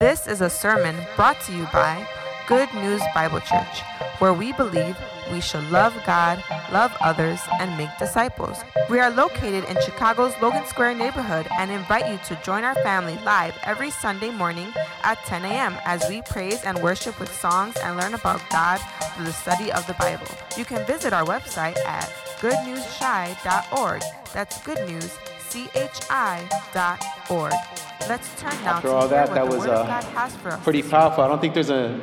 This is a sermon brought to you by Good News Bible Church, where we believe we should love God, love others, and make disciples. We are located in Chicago's Logan Square neighborhood and invite you to join our family live every Sunday morning at 10 a.m. as we praise and worship with songs and learn about God through the study of the Bible. You can visit our website at goodnewschi.org. That's good news, C-H-I.org. Let's turn now After all that, that was Word uh, God has for us. pretty powerful. I don't think there's a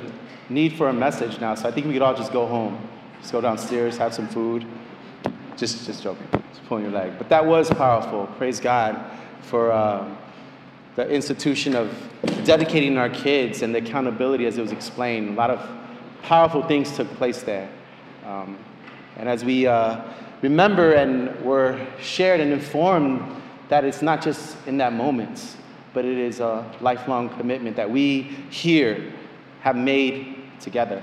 need for a message now, so I think we could all just go home. Just go downstairs, have some food. Just, just joking. Just pulling your leg. But that was powerful. Praise God for uh, the institution of dedicating our kids and the accountability, as it was explained. A lot of powerful things took place there. Um, and as we uh, remember and were shared and informed that it's not just in that moment, but it is a lifelong commitment that we here have made together.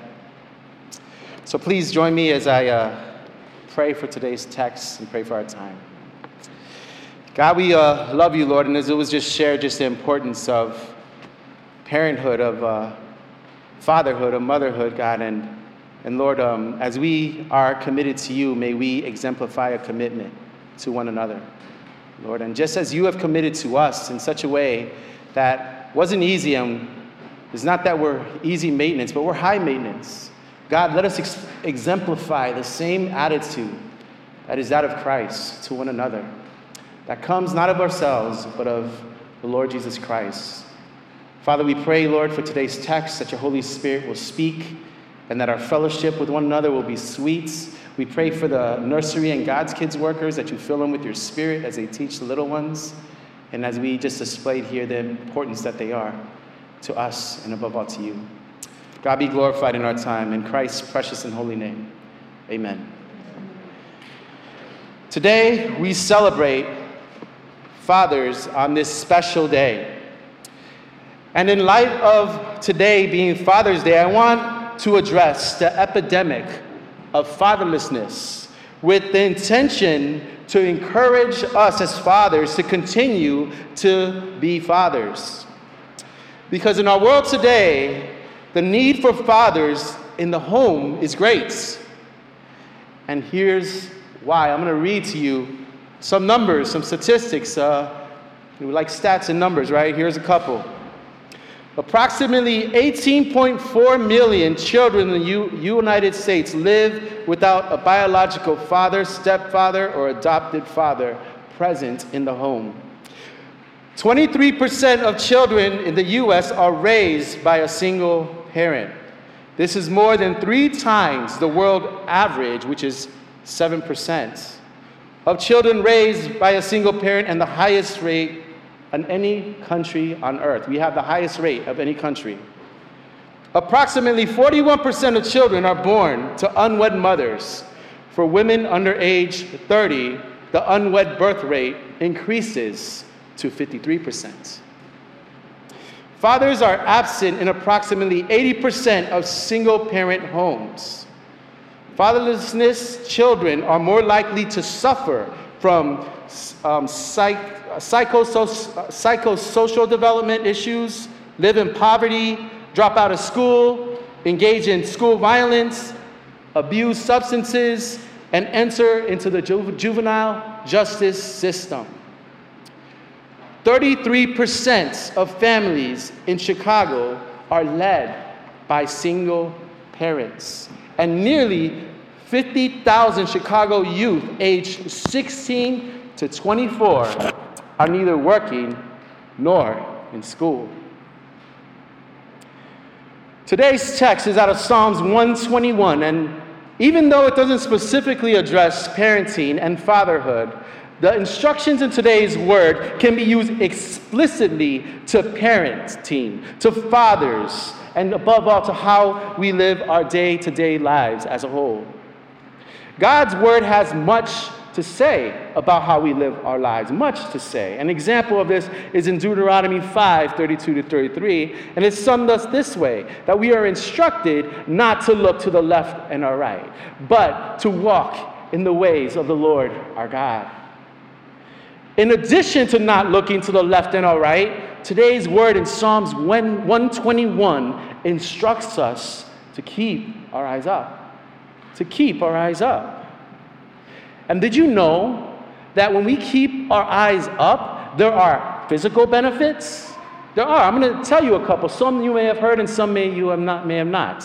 So please join me as I uh, pray for today's text and pray for our time. God, we uh, love you, Lord, and as it was just shared, just the importance of parenthood, of uh, fatherhood, of motherhood, God, and, and Lord, um, as we are committed to you, may we exemplify a commitment to one another, Lord. And just as you have committed to us in such a way that wasn't easy, and it's not that we're easy maintenance, but we're high maintenance. God, let us ex- exemplify the same attitude that is that of Christ to one another, that comes not of ourselves, but of the Lord Jesus Christ. Father, we pray, Lord, for today's text that your Holy Spirit will speak and that our fellowship with one another will be sweet. We pray for the nursery and God's kids workers that you fill them with your spirit as they teach the little ones and as we just displayed here the importance that they are to us and above all to you. God be glorified in our time. In Christ's precious and holy name, amen. Today, we celebrate fathers on this special day. And in light of today being Father's Day, I want to address the epidemic of fatherlessness with the intention to encourage us as fathers to continue to be fathers. Because in our world today, the need for fathers in the home is great. And here's why. I'm going to read to you some numbers, some statistics. Uh, we like stats and numbers, right? Here's a couple. Approximately 18.4 million children in the U- United States live without a biological father, stepfather, or adopted father present in the home. 23% of children in the US are raised by a single parent. This is more than three times the world average, which is 7%, of children raised by a single parent and the highest rate in any country on earth. We have the highest rate of any country. Approximately 41% of children are born to unwed mothers. For women under age 30, the unwed birth rate increases to 53%. Fathers are absent in approximately 80% of single parent homes. Fatherlessness children are more likely to suffer from um, psych, psychoso- psychosocial development issues, live in poverty, drop out of school, engage in school violence, abuse substances, and enter into the ju- juvenile justice system. 33% of families in Chicago are led by single parents, and nearly 50,000 Chicago youth aged 16 to 24 are neither working nor in school. Today's text is out of Psalms 121, and even though it doesn't specifically address parenting and fatherhood, the instructions in today's word can be used explicitly to parenting, to fathers, and above all, to how we live our day to day lives as a whole. God's word has much to say about how we live our lives, much to say. An example of this is in Deuteronomy 5 32 to 33, and it's summed us this way that we are instructed not to look to the left and our right, but to walk in the ways of the Lord our God. In addition to not looking to the left and our right, today's word in Psalms 121 instructs us to keep our eyes up. To keep our eyes up. And did you know that when we keep our eyes up, there are physical benefits? There are. I'm going to tell you a couple. Some you may have heard, and some may you have not, may have not.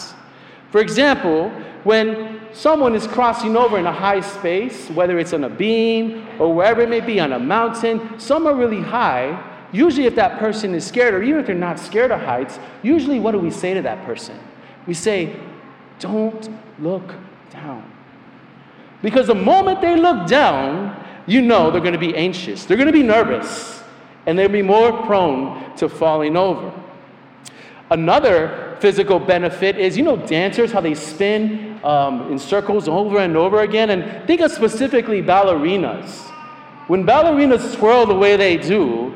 For example, when someone is crossing over in a high space, whether it's on a beam or wherever it may be, on a mountain, some are really high. Usually, if that person is scared, or even if they're not scared of heights, usually what do we say to that person? We say, Don't look down. Because the moment they look down, you know they're going to be anxious, they're going to be nervous, and they'll be more prone to falling over. Another physical benefit is, you know, dancers, how they spin um, in circles over and over again. And think of specifically ballerinas. When ballerinas twirl the way they do,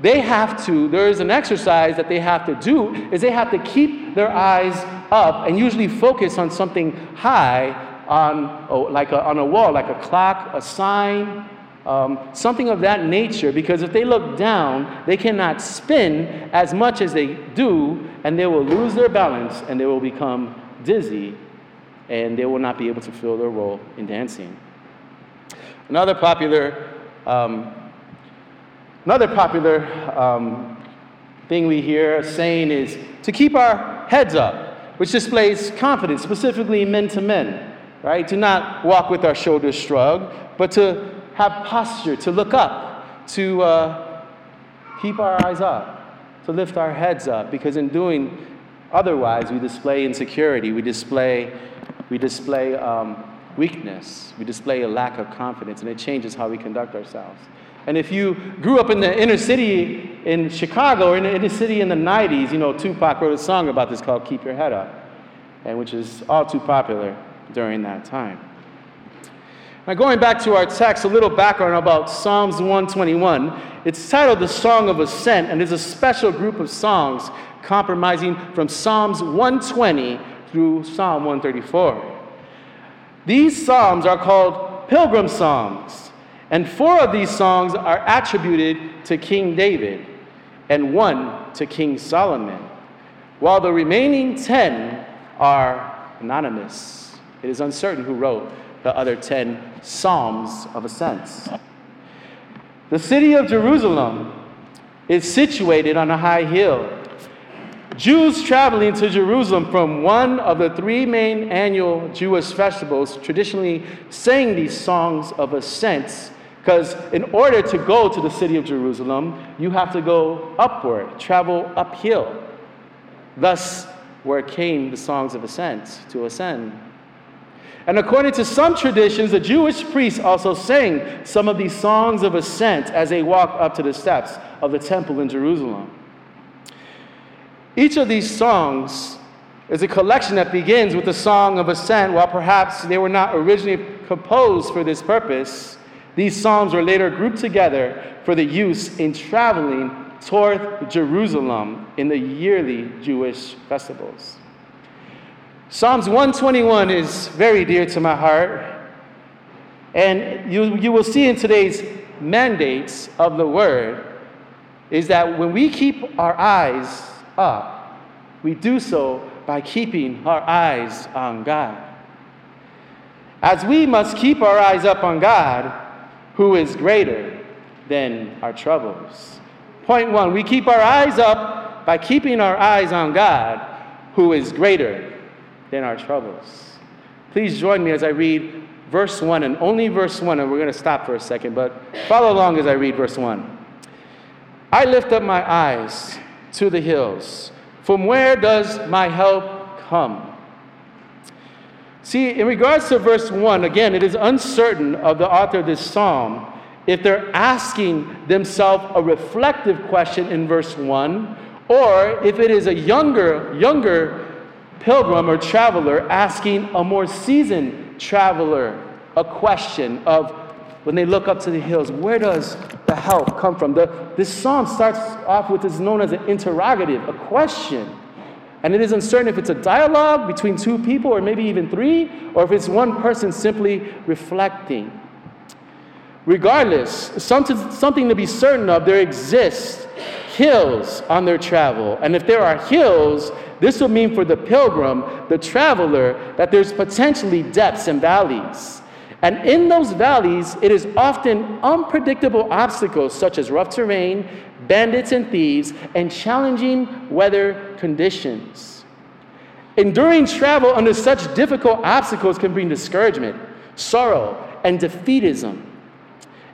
they have to, there is an exercise that they have to do, is they have to keep their eyes up and usually focus on something high on, like a, on a wall, like a clock, a sign, um, something of that nature, because if they look down, they cannot spin as much as they do, and they will lose their balance and they will become dizzy, and they will not be able to fill their role in dancing. Another popular, um, another popular um, thing we hear saying is to keep our heads up, which displays confidence, specifically men to men, right? To not walk with our shoulders shrugged, but to have posture, to look up, to uh, keep our eyes up, to lift our heads up, because in doing otherwise, we display insecurity, we display, we display um, weakness, we display a lack of confidence, and it changes how we conduct ourselves. And if you grew up in the inner city in Chicago or in the inner city in the 90s, you know, Tupac wrote a song about this called Keep Your Head Up, and which is all too popular during that time. Now, going back to our text, a little background about Psalms 121. It's titled The Song of Ascent, and it's a special group of songs comprising from Psalms 120 through Psalm 134. These psalms are called pilgrim songs, and four of these songs are attributed to King David, and one to King Solomon, while the remaining ten are anonymous. It is uncertain who wrote the other 10 Psalms of Ascents. The city of Jerusalem is situated on a high hill. Jews traveling to Jerusalem from one of the three main annual Jewish festivals traditionally sang these songs of ascents because in order to go to the city of Jerusalem, you have to go upward, travel uphill. Thus, where came the songs of ascent, to ascend. And according to some traditions, the Jewish priests also sang some of these songs of ascent as they walked up to the steps of the temple in Jerusalem. Each of these songs is a collection that begins with the song of ascent, while perhaps they were not originally composed for this purpose. These psalms were later grouped together for the use in traveling toward Jerusalem in the yearly Jewish festivals. Psalms 121 is very dear to my heart. And you, you will see in today's mandates of the word is that when we keep our eyes up, we do so by keeping our eyes on God. As we must keep our eyes up on God, who is greater than our troubles. Point one, we keep our eyes up by keeping our eyes on God, who is greater than our troubles. Please join me as I read verse 1 and only verse 1, and we're going to stop for a second, but follow along as I read verse 1. I lift up my eyes to the hills. From where does my help come? See, in regards to verse 1, again, it is uncertain of the author of this psalm if they're asking themselves a reflective question in verse 1 or if it is a younger, younger pilgrim or traveler asking a more seasoned traveler a question of when they look up to the hills, where does the help come from? The, this psalm starts off with is known as an interrogative, a question. And it is uncertain if it's a dialogue between two people or maybe even three, or if it's one person simply reflecting. Regardless, something, something to be certain of, there exists hills on their travel. And if there are hills, this will mean for the pilgrim, the traveler, that there's potentially depths and valleys. And in those valleys, it is often unpredictable obstacles such as rough terrain, bandits and thieves, and challenging weather conditions. Enduring travel under such difficult obstacles can bring discouragement, sorrow, and defeatism.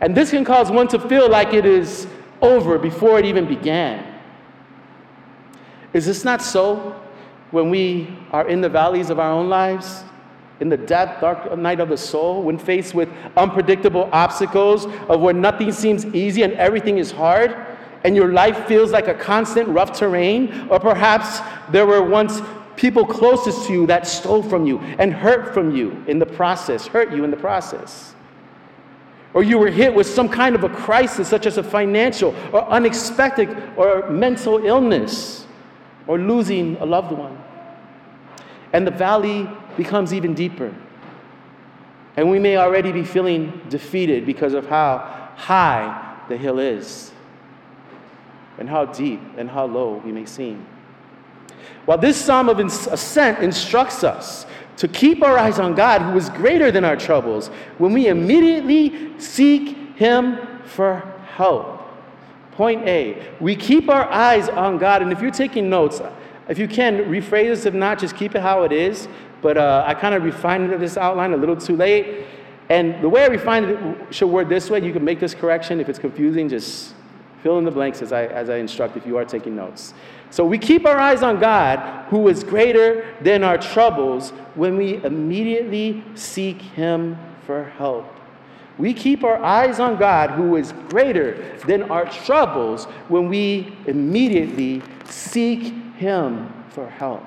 And this can cause one to feel like it is over before it even began. Is this not so when we are in the valleys of our own lives? In the death, dark night of the soul, when faced with unpredictable obstacles of where nothing seems easy and everything is hard, and your life feels like a constant rough terrain, or perhaps there were once people closest to you that stole from you and hurt from you in the process, hurt you in the process or you were hit with some kind of a crisis, such as a financial or unexpected or mental illness, or losing a loved one. And the valley becomes even deeper. And we may already be feeling defeated because of how high the hill is, and how deep and how low we may seem. While this psalm of ascent instructs us to keep our eyes on God, who is greater than our troubles, when we immediately seek Him for help. Point A, we keep our eyes on God. And if you're taking notes, if you can, rephrase this. If not, just keep it how it is. But uh, I kind of refined this outline a little too late. And the way I refined it should word this way. You can make this correction. If it's confusing, just fill in the blanks as I, as I instruct if you are taking notes. So we keep our eyes on God, who is greater than our troubles, when we immediately seek Him for help. We keep our eyes on God, who is greater than our troubles, when we immediately seek Him for help.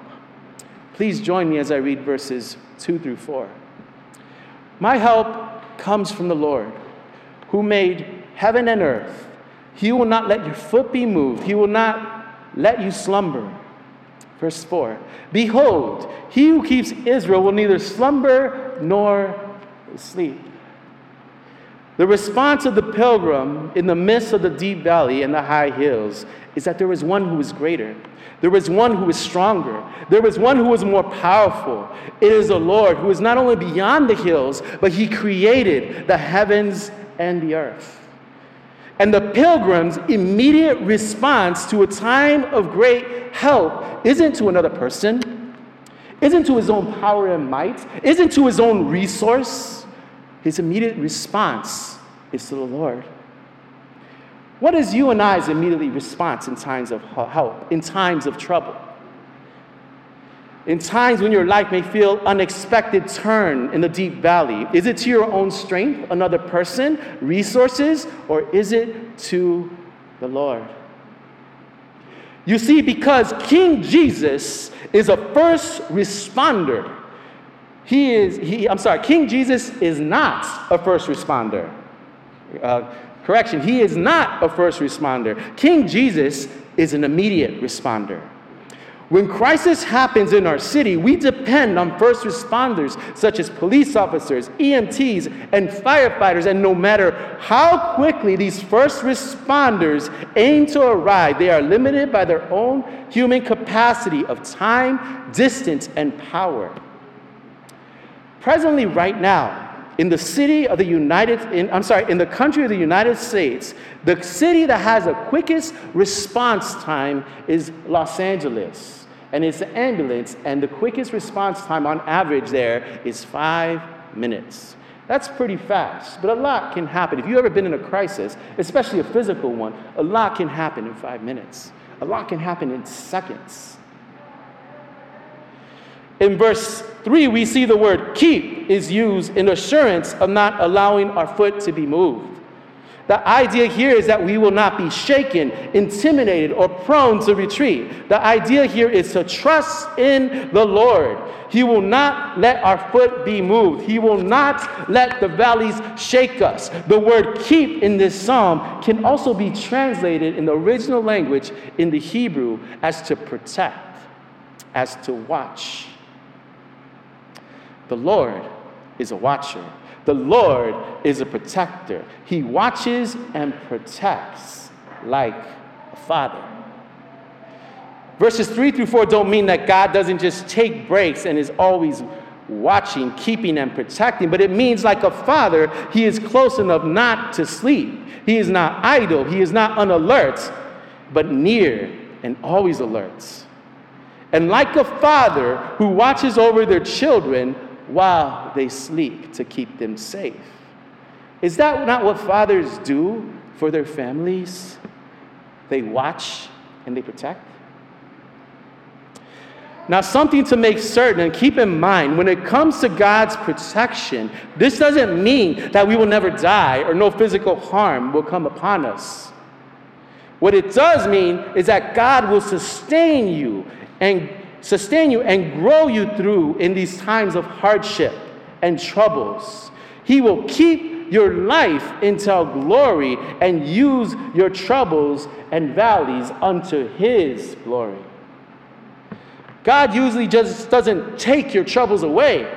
Please join me as I read verses 2 through 4. My help comes from the Lord, who made heaven and earth. He will not let your foot be moved. He will not let you slumber. Verse 4 Behold, he who keeps Israel will neither slumber nor sleep. The response of the pilgrim in the midst of the deep valley and the high hills is that there is one who is greater. There is one who is stronger. There is one who is more powerful. It is the Lord who is not only beyond the hills, but he created the heavens and the earth. And the pilgrim's immediate response to a time of great help isn't to another person, isn't to his own power and might, isn't to his own resource. His immediate response is to the Lord. What is you and I's immediate response in times of help, in times of trouble? In times when your life may feel unexpected turn in the deep valley, is it to your own strength, another person, resources, or is it to the Lord? You see, because King Jesus is a first responder, he is, he, I'm sorry, King Jesus is not a first responder. Uh, correction, he is not a first responder. King Jesus is an immediate responder. When crisis happens in our city, we depend on first responders such as police officers, EMTs, and firefighters. And no matter how quickly these first responders aim to arrive, they are limited by their own human capacity of time, distance, and power. Presently, right now, in the city of the United, in, I'm sorry, in the country of the United States, the city that has the quickest response time is Los Angeles and it's an ambulance, and the quickest response time on average there is five minutes. That's pretty fast, but a lot can happen. If you've ever been in a crisis, especially a physical one, a lot can happen in five minutes. A lot can happen in seconds. In verse 3, we see the word keep is used in assurance of not allowing our foot to be moved. The idea here is that we will not be shaken, intimidated, or prone to retreat. The idea here is to trust in the Lord. He will not let our foot be moved. He will not let the valleys shake us. The word keep in this psalm can also be translated in the original language in the Hebrew as to protect, as to watch. The Lord is a watcher. The Lord is a protector. He watches and protects like a father. Verses 3 through 4 don't mean that God doesn't just take breaks and is always watching, keeping, and protecting, but it means like a father, he is close enough not to sleep. He is not idle, he is not unalert, but near and always alert. And like a father who watches over their children while they sleep to keep them safe. Is that not what fathers do for their families? They watch and they protect? Now, something to make certain and keep in mind when it comes to God's protection, this doesn't mean that we will never die or no physical harm will come upon us. What it does mean is that God will sustain you and sustain you and grow you through in these times of hardship and troubles. He will keep your life until glory and use your troubles and valleys unto His glory. God usually just doesn't take your troubles away.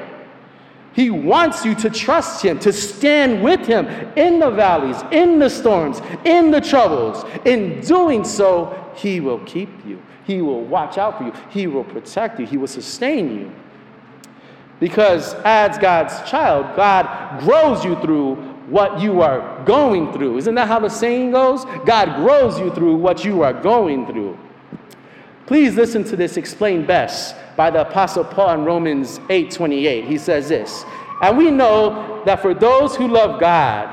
He wants you to trust Him, to stand with Him in the valleys, in the storms, in the troubles. In doing so, He will keep you. He will watch out for you. He will protect you. He will sustain you. Because as God's child, God grows you through what you are going through. Isn't that how the saying goes? God grows you through what you are going through. Please listen to this explained best by the apostle Paul in Romans 8:28. He says this, "And we know that for those who love God,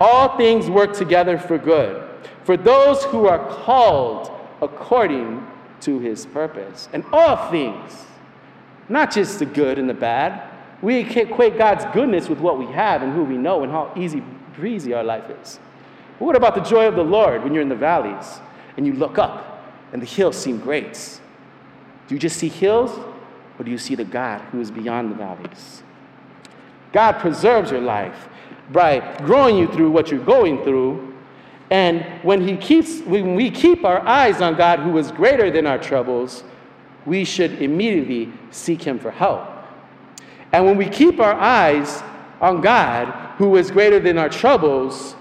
all things work together for good, for those who are called according to his purpose." And all things, not just the good and the bad. We equate God's goodness with what we have and who we know and how easy breezy our life is. But what about the joy of the Lord when you're in the valleys and you look up and the hills seem great. Do you just see hills, or do you see the God who is beyond the valleys? God preserves your life by growing you through what you're going through. And when, he keeps, when we keep our eyes on God, who is greater than our troubles, we should immediately seek Him for help. And when we keep our eyes on God, who is greater than our troubles,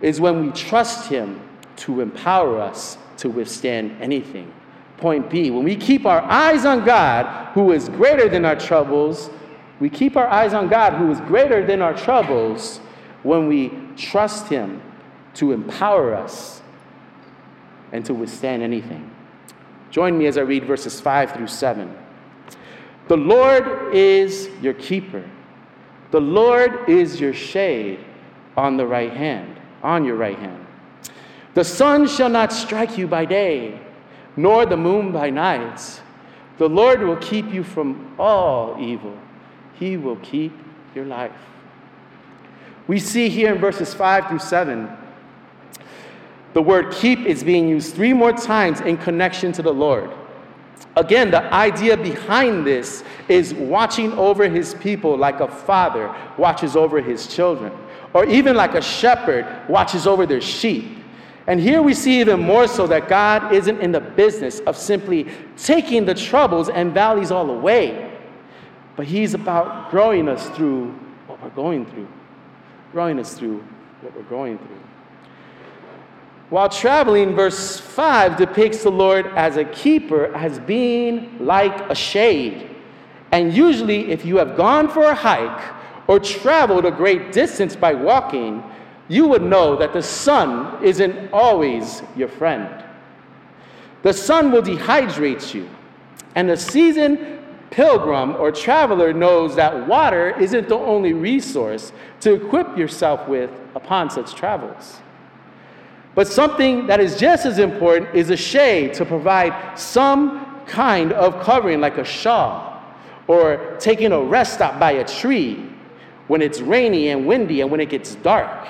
is when we trust Him to empower us to withstand anything. Point B, when we keep our eyes on God, who is greater than our troubles, we keep our eyes on God, who is greater than our troubles, when we trust Him to empower us and to withstand anything. Join me as I read verses 5 through 7. The Lord is your keeper. The Lord is your shade on the right hand, on your right hand. The sun shall not strike you by day, nor the moon by night. The Lord will keep you from all evil. He will keep your life. We see here in verses 5 through 7, the word keep is being used three more times in connection to the Lord. Again, the idea behind this is watching over his people like a father watches over his children, or even like a shepherd watches over their sheep. And here we see even more so that God isn't in the business of simply taking the troubles and valleys all away, but He's about growing us through what we're going through, growing us through what we're going through. While traveling, verse 5 depicts the Lord as a keeper, as being like a shade. And usually, if you have gone for a hike or traveled a great distance by walking, you would know that the sun isn't always your friend. The sun will dehydrate you, and the seasoned pilgrim or traveler knows that water isn't the only resource to equip yourself with upon such travels. But something that is just as important is a shade to provide some kind of covering, like a shawl, or taking a rest stop by a tree when it's rainy and windy and when it gets dark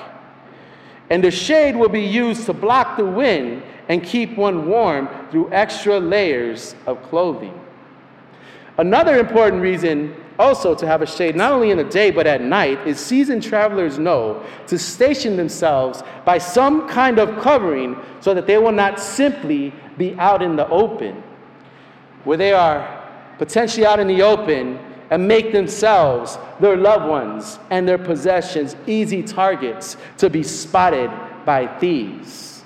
and the shade will be used to block the wind and keep one warm through extra layers of clothing. Another important reason also to have a shade, not only in the day but at night, is seasoned travelers know to station themselves by some kind of covering so that they will not simply be out in the open, where they are potentially out in the open and make themselves, their loved ones, and their possessions easy targets to be spotted by thieves.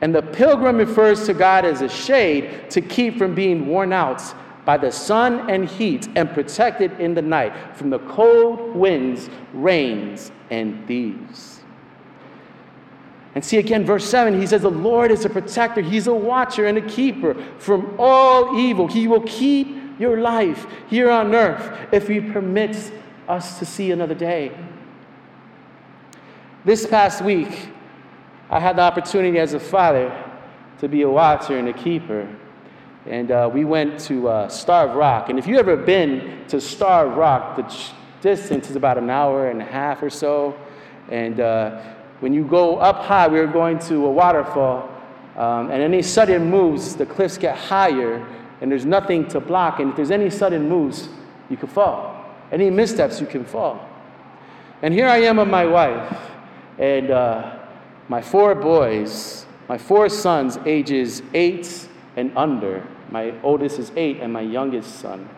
And the pilgrim refers to God as a shade to keep from being worn out by the sun and heat and protected in the night from the cold winds, rains, and thieves. And see again, verse 7, he says, The Lord is a protector, He's a watcher and a keeper from all evil. He will keep your life here on earth if He permits us to see another day. This past week, I had the opportunity as a father to be a watcher and a keeper. And uh, we went to uh, Starved Rock. And if you've ever been to Starved Rock, the ch- distance is about an hour and a half or so. And uh, when you go up high, we were going to a waterfall. Um, and any sudden moves, the cliffs get higher, and there's nothing to block. And if there's any sudden moves, you can fall. Any missteps, you can fall. And here I am with my wife. And uh, my four boys, my four sons, ages eight and under. My oldest is eight, and my youngest son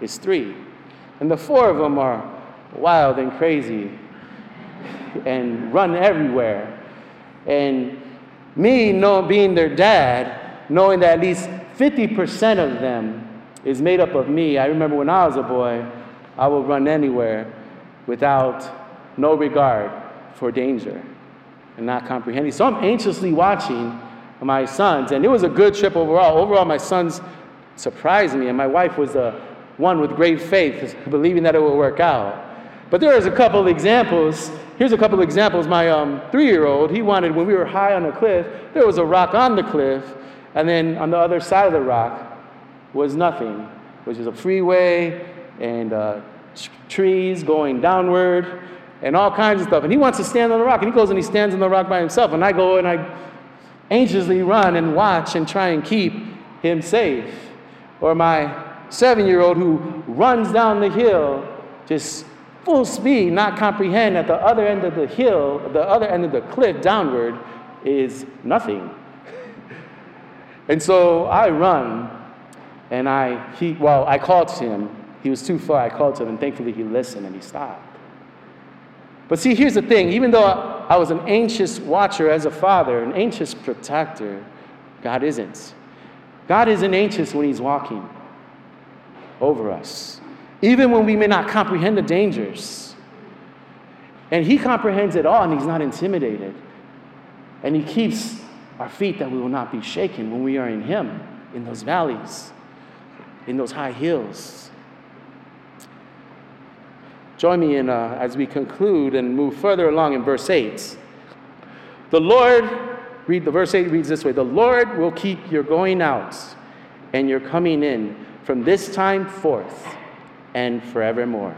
is three. And the four of them are wild and crazy and run everywhere. And me, know, being their dad, knowing that at least 50% of them is made up of me. I remember when I was a boy, I would run anywhere without no regard for danger and not comprehending. So I'm anxiously watching my sons, and it was a good trip overall. Overall, my sons surprised me, and my wife was the one with great faith, believing that it would work out. But there is a couple examples. Here's a couple examples. My um, three-year-old, he wanted when we were high on a cliff, there was a rock on the cliff, and then on the other side of the rock was nothing, which is a freeway and uh, trees going downward and all kinds of stuff. And he wants to stand on the rock, and he goes and he stands on the rock by himself. And I go and I anxiously run and watch and try and keep him safe. Or my seven year old who runs down the hill just full speed, not comprehend at the other end of the hill, the other end of the cliff downward is nothing. and so I run and I, he, well, I called to him. He was too far. I called to him, and thankfully he listened and he stopped. But see, here's the thing even though I was an anxious watcher as a father, an anxious protector, God isn't. God isn't anxious when He's walking over us, even when we may not comprehend the dangers. And He comprehends it all and He's not intimidated. And He keeps our feet that we will not be shaken when we are in Him, in those valleys, in those high hills. Join me in, uh, as we conclude and move further along in verse 8. The Lord, read the verse 8 reads this way The Lord will keep your going out and your coming in from this time forth and forevermore.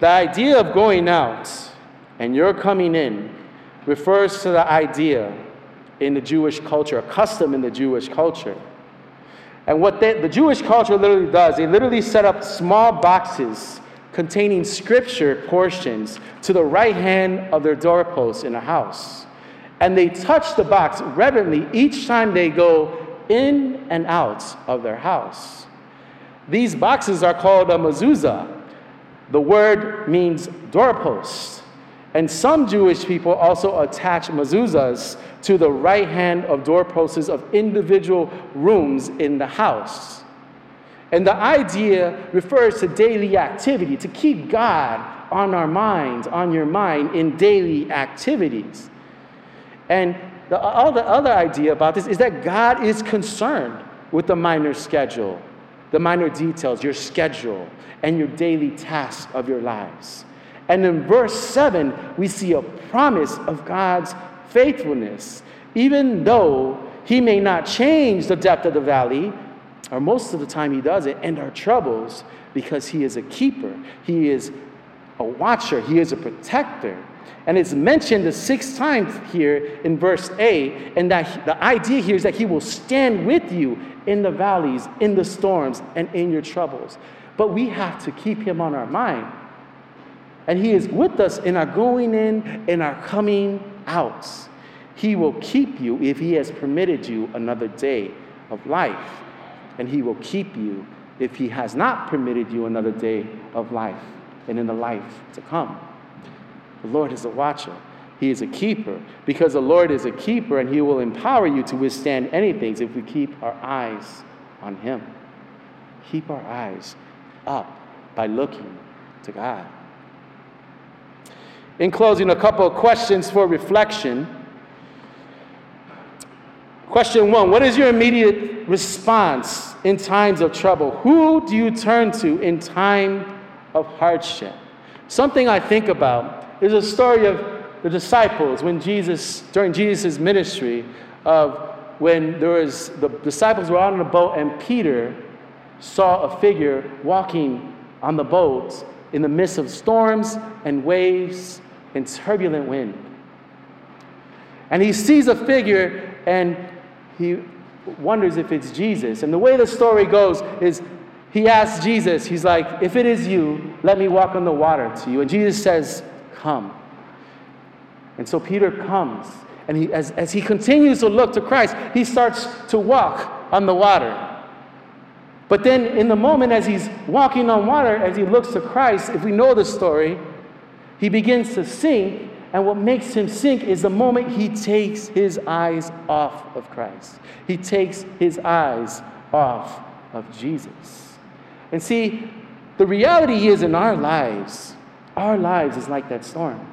The idea of going out and your coming in refers to the idea in the Jewish culture, a custom in the Jewish culture. And what they, the Jewish culture literally does, they literally set up small boxes containing scripture portions to the right hand of their doorposts in a house. And they touch the box reverently each time they go in and out of their house. These boxes are called a mezuzah. The word means doorpost. And some Jewish people also attach mezuzahs to the right hand of doorposts of individual rooms in the house. And the idea refers to daily activity, to keep God on our minds, on your mind in daily activities. And all the other, other idea about this is that God is concerned with the minor schedule, the minor details, your schedule, and your daily tasks of your lives. And in verse 7, we see a promise of God's faithfulness. Even though He may not change the depth of the valley, or most of the time he does it, and our troubles because he is a keeper, he is a watcher, he is a protector. And it's mentioned the sixth time here in verse 8, and that the idea here is that he will stand with you in the valleys, in the storms, and in your troubles. But we have to keep him on our mind. And he is with us in our going in and our coming out. He will keep you if he has permitted you another day of life and he will keep you if he has not permitted you another day of life and in the life to come. The Lord is a watcher. He is a keeper because the Lord is a keeper and He will empower you to withstand anything if we keep our eyes on Him. Keep our eyes up by looking to God. In closing, a couple of questions for reflection. Question one What is your immediate response in times of trouble? Who do you turn to in time of hardship? Something I think about is a story of the disciples when Jesus, during Jesus' ministry, of when there was the disciples were on a boat and Peter saw a figure walking on the boat in the midst of storms and waves and turbulent wind. And he sees a figure and he wonders if it's Jesus. And the way the story goes is he asks Jesus, he's like, If it is you, let me walk on the water to you. And Jesus says, Come. And so Peter comes. And he, as, as he continues to look to Christ, he starts to walk on the water. But then, in the moment as he's walking on water, as he looks to Christ, if we know the story, he begins to sink. And what makes him sink is the moment he takes his eyes off of Christ. He takes his eyes off of Jesus. And see, the reality is in our lives, our lives is like that storm.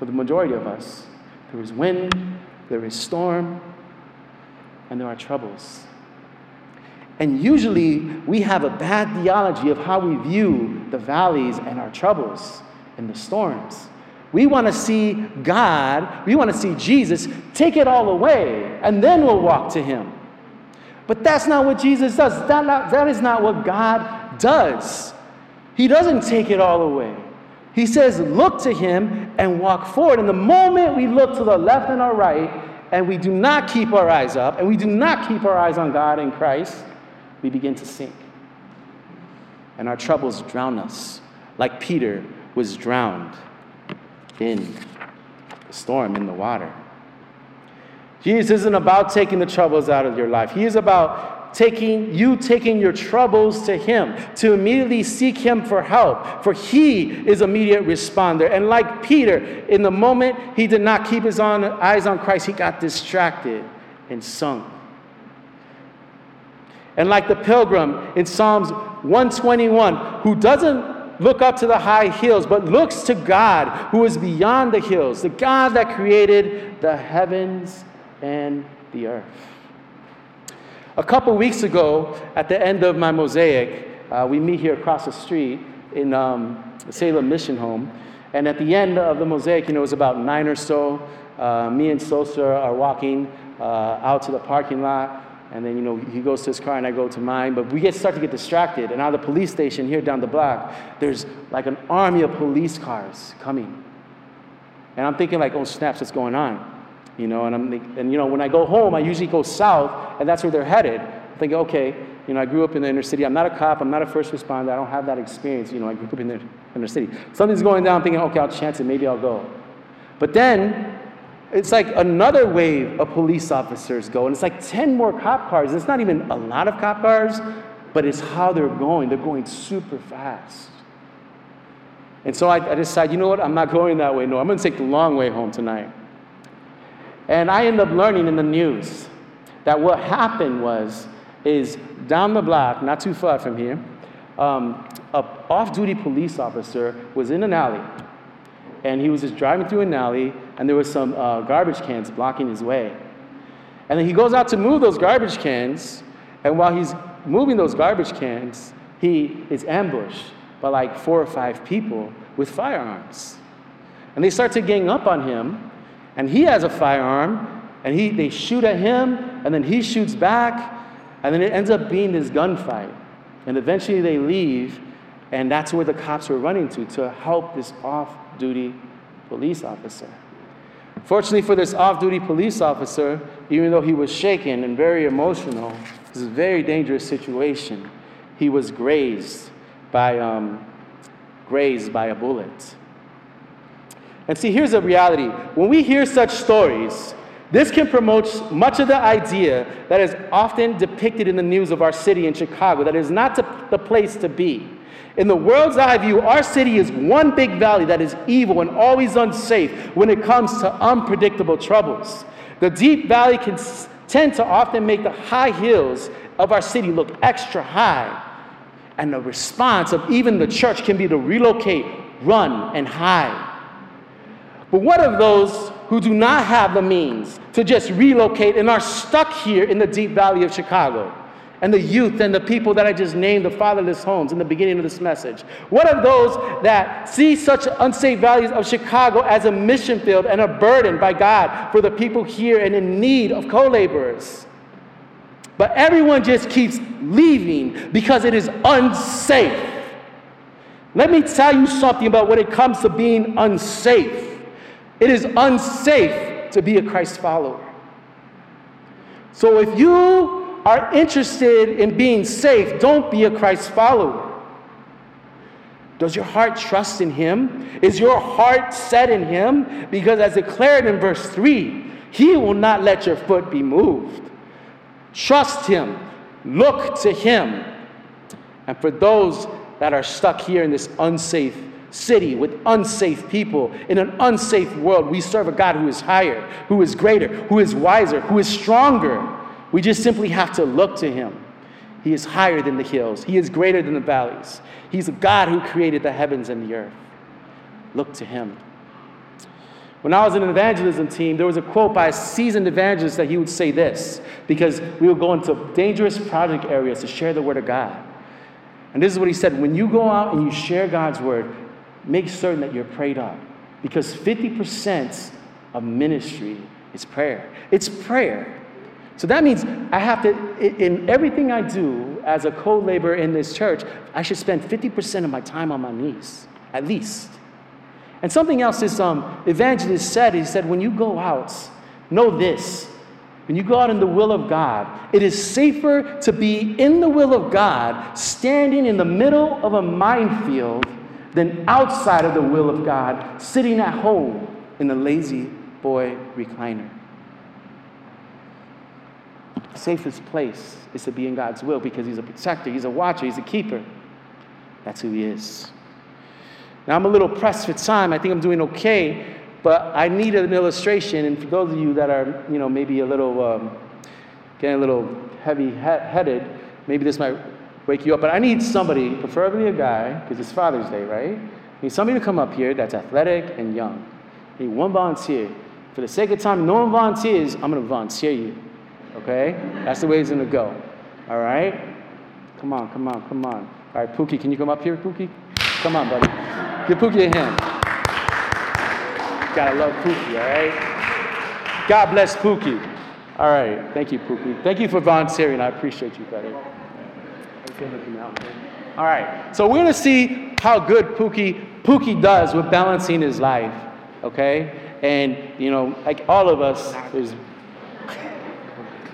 For the majority of us, there is wind, there is storm, and there are troubles. And usually we have a bad theology of how we view the valleys and our troubles and the storms. We want to see God, we want to see Jesus take it all away, and then we'll walk to Him. But that's not what Jesus does. That, not, that is not what God does. He doesn't take it all away. He says, look to Him and walk forward. And the moment we look to the left and our right, and we do not keep our eyes up, and we do not keep our eyes on God and Christ, we begin to sink. And our troubles drown us, like Peter was drowned in the storm, in the water. Jesus isn't about taking the troubles out of your life. He is about taking you taking your troubles to him to immediately seek him for help for he is immediate responder and like peter in the moment he did not keep his on, eyes on christ he got distracted and sunk and like the pilgrim in Psalms 121, who doesn't look up to the high hills, but looks to God who is beyond the hills, the God that created the heavens and the earth. A couple weeks ago, at the end of my mosaic, uh, we meet here across the street in um, Salem Mission Home. And at the end of the mosaic, you know, it was about nine or so. Uh, me and Sosa are walking uh, out to the parking lot. And then, you know, he goes to his car and I go to mine. But we get start to get distracted. And out of the police station here down the block, there's like an army of police cars coming. And I'm thinking like, oh snaps, what's going on? You know, and I'm and you know, when I go home, I usually go south, and that's where they're headed. I think, okay, you know, I grew up in the inner city. I'm not a cop. I'm not a first responder. I don't have that experience. You know, I grew up in the inner city. Something's going down. I'm thinking, okay, I'll chance it. Maybe I'll go. But then it's like another wave of police officers go, and it's like 10 more cop cars. It's not even a lot of cop cars, but it's how they're going. They're going super fast. And so I, I decide, you know what? I'm not going that way. No, I'm going to take the long way home tonight. And I end up learning in the news that what happened was, is down the block, not too far from here, um, a off-duty police officer was in an alley and he was just driving through an alley, and there was some uh, garbage cans blocking his way. And then he goes out to move those garbage cans, and while he's moving those garbage cans, he is ambushed by like four or five people with firearms. And they start to gang up on him, and he has a firearm, and he, they shoot at him, and then he shoots back, and then it ends up being this gunfight. And eventually they leave, and that's where the cops were running to, to help this off duty police officer. Fortunately for this off duty police officer, even though he was shaken and very emotional, this is a very dangerous situation. He was grazed by, um, grazed by a bullet. And see, here's the reality. When we hear such stories, this can promote much of the idea that is often depicted in the news of our city in Chicago that is not the place to be In the world's eye view, our city is one big valley that is evil and always unsafe when it comes to unpredictable troubles. The deep valley can tend to often make the high hills of our city look extra high. And the response of even the church can be to relocate, run, and hide. But what of those who do not have the means to just relocate and are stuck here in the deep valley of Chicago? And the youth and the people that I just named, the fatherless homes, in the beginning of this message? What of those that see such unsafe values of Chicago as a mission field and a burden by God for the people here and in need of co laborers? But everyone just keeps leaving because it is unsafe. Let me tell you something about when it comes to being unsafe. It is unsafe to be a Christ follower. So if you are interested in being safe, don't be a Christ follower. Does your heart trust in Him? Is your heart set in Him? Because, as declared in verse 3, He will not let your foot be moved. Trust Him, look to Him. And for those that are stuck here in this unsafe city with unsafe people, in an unsafe world, we serve a God who is higher, who is greater, who is wiser, who is stronger. We just simply have to look to him. He is higher than the hills, he is greater than the valleys. He's a God who created the heavens and the earth. Look to him. When I was in an evangelism team, there was a quote by a seasoned evangelist that he would say this because we would go into dangerous project areas to share the word of God. And this is what he said when you go out and you share God's word, make certain that you're prayed up because 50% of ministry is prayer. It's prayer. So that means I have to, in everything I do as a co laborer in this church, I should spend 50% of my time on my knees, at least. And something else this um, evangelist said, he said, when you go out, know this. When you go out in the will of God, it is safer to be in the will of God, standing in the middle of a minefield, than outside of the will of God, sitting at home in the lazy boy recliner safest place is to be in God's will because He's a protector, He's a watcher, He's a keeper. That's who He is. Now, I'm a little pressed for time. I think I'm doing okay, but I need an illustration. And for those of you that are, you know, maybe a little, um, getting a little heavy headed, maybe this might wake you up. But I need somebody, preferably a guy, because it's Father's Day, right? I need somebody to come up here that's athletic and young. I need one volunteer. For the sake of time, no one volunteers, I'm going to volunteer you. Okay? That's the way it's gonna go. All right? Come on, come on, come on. All right, Pookie, can you come up here, Pookie? Come on, buddy. Give Pookie a hand. Gotta love Pookie, all right? God bless Pookie. All right, thank you, Pookie. Thank you for volunteering. I appreciate you, buddy. All right, so we're gonna see how good Pookie Pookie does with balancing his life, okay? And you know, like all of us, there's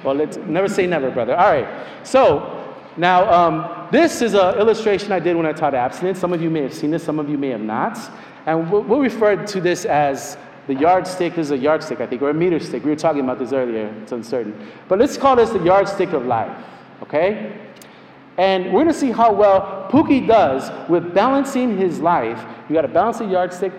well, let's never say never, brother. All right. So now um, this is an illustration I did when I taught abstinence. Some of you may have seen this, some of you may have not. And we'll, we'll refer to this as the yardstick this is a yardstick, I think, or a meter stick. We were talking about this earlier. It's uncertain. But let's call this the yardstick of life, okay? And we're going to see how well Pookie does with balancing his life. You got to balance yardstick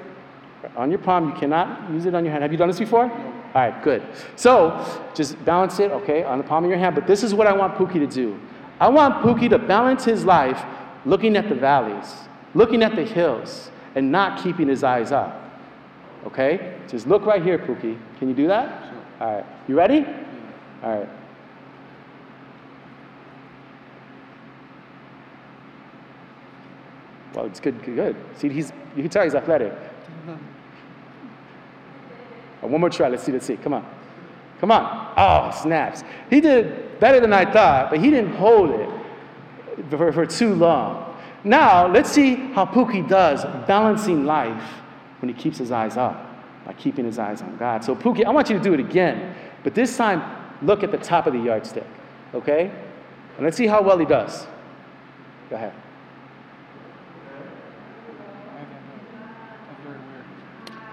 on your palm. You cannot use it on your hand. Have you done this before? All right, good. So just balance it, okay, on the palm of your hand. But this is what I want Pookie to do. I want Pookie to balance his life looking at the valleys, looking at the hills, and not keeping his eyes up. Okay? Just look right here, Pookie. Can you do that? Sure. All right. You ready? All right. Well, it's good, good, good. See, he's, you can tell he's athletic. one more try. Let's see. Let's see. Come on. Come on. Oh, snaps. He did better than I thought, but he didn't hold it for, for too long. Now, let's see how Pookie does balancing life when he keeps his eyes up by keeping his eyes on God. So, Pookie, I want you to do it again, but this time, look at the top of the yardstick, okay? And let's see how well he does. Go ahead.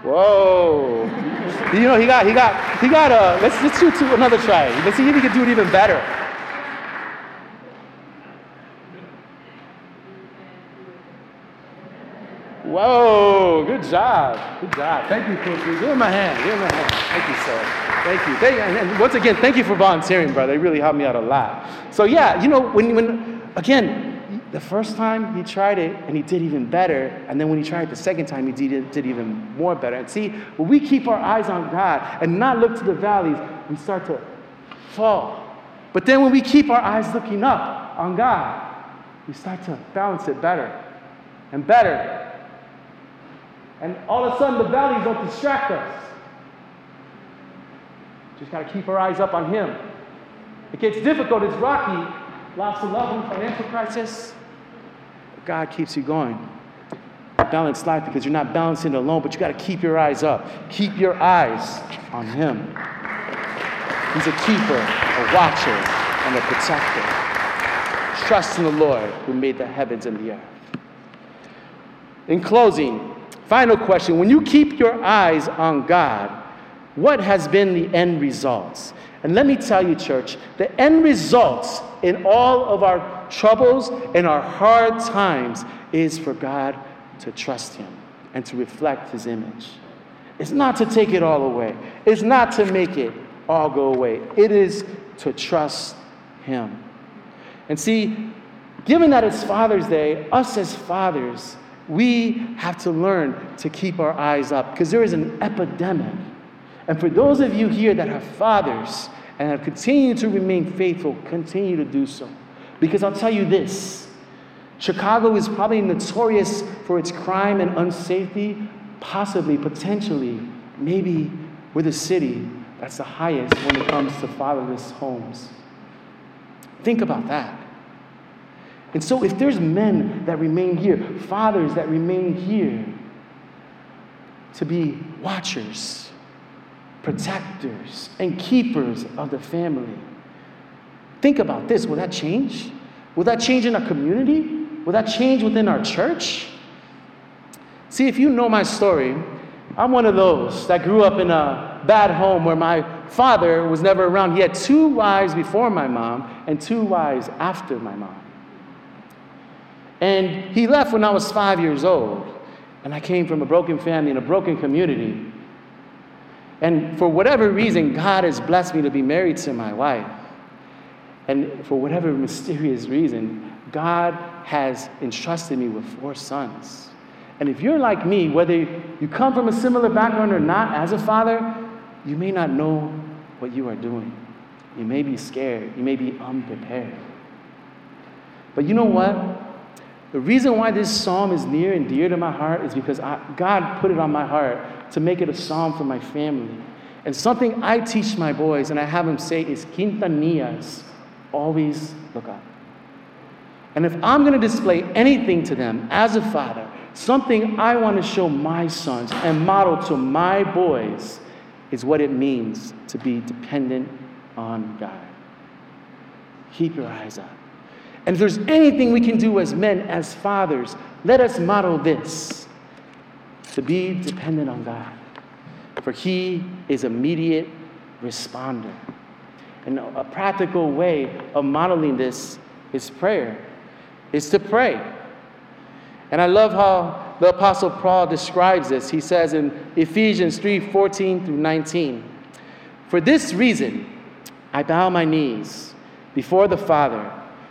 Whoa. you know, he got, he got, he got a, let's, let's do two, another try. Let's see if he can do it even better. Whoa, good job. Good job. Thank you, Coach. Give him a hand. Give him a hand. Thank you, sir. Thank you. Thank. And once again, thank you for volunteering, brother. It really helped me out a lot. So, yeah, you know, when, when again, the first time he tried it and he did even better, and then when he tried it the second time, he did, did even more better. And see, when we keep our eyes on God and not look to the valleys, we start to fall. But then when we keep our eyes looking up on God, we start to balance it better and better and all of a sudden, the valleys don't distract us. Just got to keep our eyes up on Him. It gets difficult, it's rocky, lots of love and financial crisis. God keeps you going. Balanced life because you're not balancing it alone, but you got to keep your eyes up. Keep your eyes on Him. He's a keeper, a watcher, and a protector. Trust in the Lord who made the heavens and the earth. In closing, Final question When you keep your eyes on God, what has been the end results? And let me tell you, church, the end results in all of our troubles and our hard times is for God to trust Him and to reflect His image. It's not to take it all away, it's not to make it all go away. It is to trust Him. And see, given that it's Father's Day, us as fathers, we have to learn to keep our eyes up because there is an epidemic. And for those of you here that have fathers and have continued to remain faithful, continue to do so. Because I'll tell you this Chicago is probably notorious for its crime and unsafety, possibly, potentially, maybe we're the city that's the highest when it comes to fatherless homes. Think about that. And so, if there's men that remain here, fathers that remain here to be watchers, protectors, and keepers of the family, think about this. Will that change? Will that change in our community? Will that change within our church? See, if you know my story, I'm one of those that grew up in a bad home where my father was never around. He had two wives before my mom and two wives after my mom. And he left when I was five years old. And I came from a broken family and a broken community. And for whatever reason, God has blessed me to be married to my wife. And for whatever mysterious reason, God has entrusted me with four sons. And if you're like me, whether you come from a similar background or not, as a father, you may not know what you are doing. You may be scared. You may be unprepared. But you know what? The reason why this psalm is near and dear to my heart is because I, God put it on my heart to make it a psalm for my family. And something I teach my boys and I have them say is quintanillas, always look up. And if I'm going to display anything to them as a father, something I want to show my sons and model to my boys is what it means to be dependent on God. Keep your eyes up. And if there's anything we can do as men, as fathers, let us model this to be dependent on God. For He is immediate responder. And a practical way of modeling this is prayer, is to pray. And I love how the Apostle Paul describes this. He says in Ephesians 3 14 through 19, For this reason, I bow my knees before the Father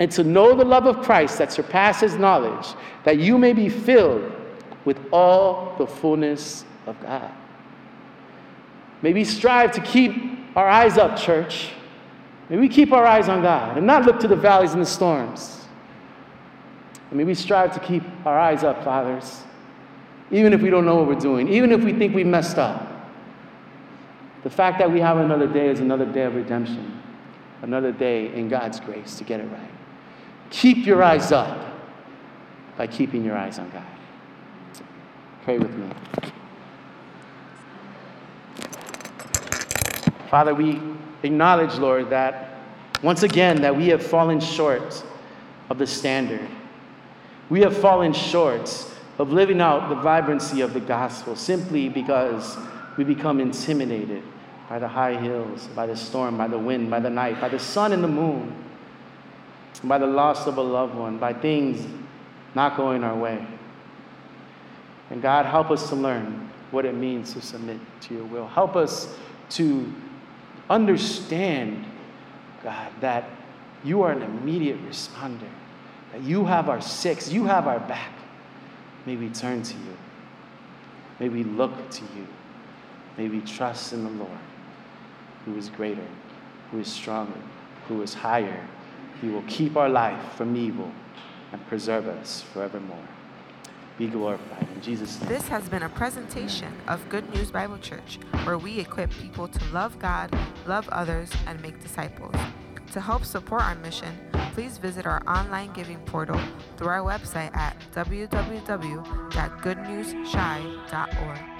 and to know the love of Christ that surpasses knowledge, that you may be filled with all the fullness of God. May we strive to keep our eyes up, church. May we keep our eyes on God and not look to the valleys and the storms. And may we strive to keep our eyes up, fathers, even if we don't know what we're doing, even if we think we messed up. The fact that we have another day is another day of redemption, another day in God's grace to get it right. Keep your eyes up by keeping your eyes on God. Pray with me. Father, we acknowledge, Lord, that once again that we have fallen short of the standard. We have fallen short of living out the vibrancy of the gospel simply because we become intimidated by the high hills, by the storm, by the wind, by the night, by the sun and the moon, by the loss of a loved one, by things not going our way. And God, help us to learn what it means to submit to your will. Help us to understand, God, that you are an immediate responder, that you have our six, you have our back. May we turn to you. May we look to you. May we trust in the Lord, who is greater, who is stronger, who is higher. He will keep our life from evil and preserve us forevermore. Be glorified in Jesus' name. This has been a presentation of Good News Bible Church, where we equip people to love God, love others, and make disciples. To help support our mission, please visit our online giving portal through our website at www.goodnewsshy.org.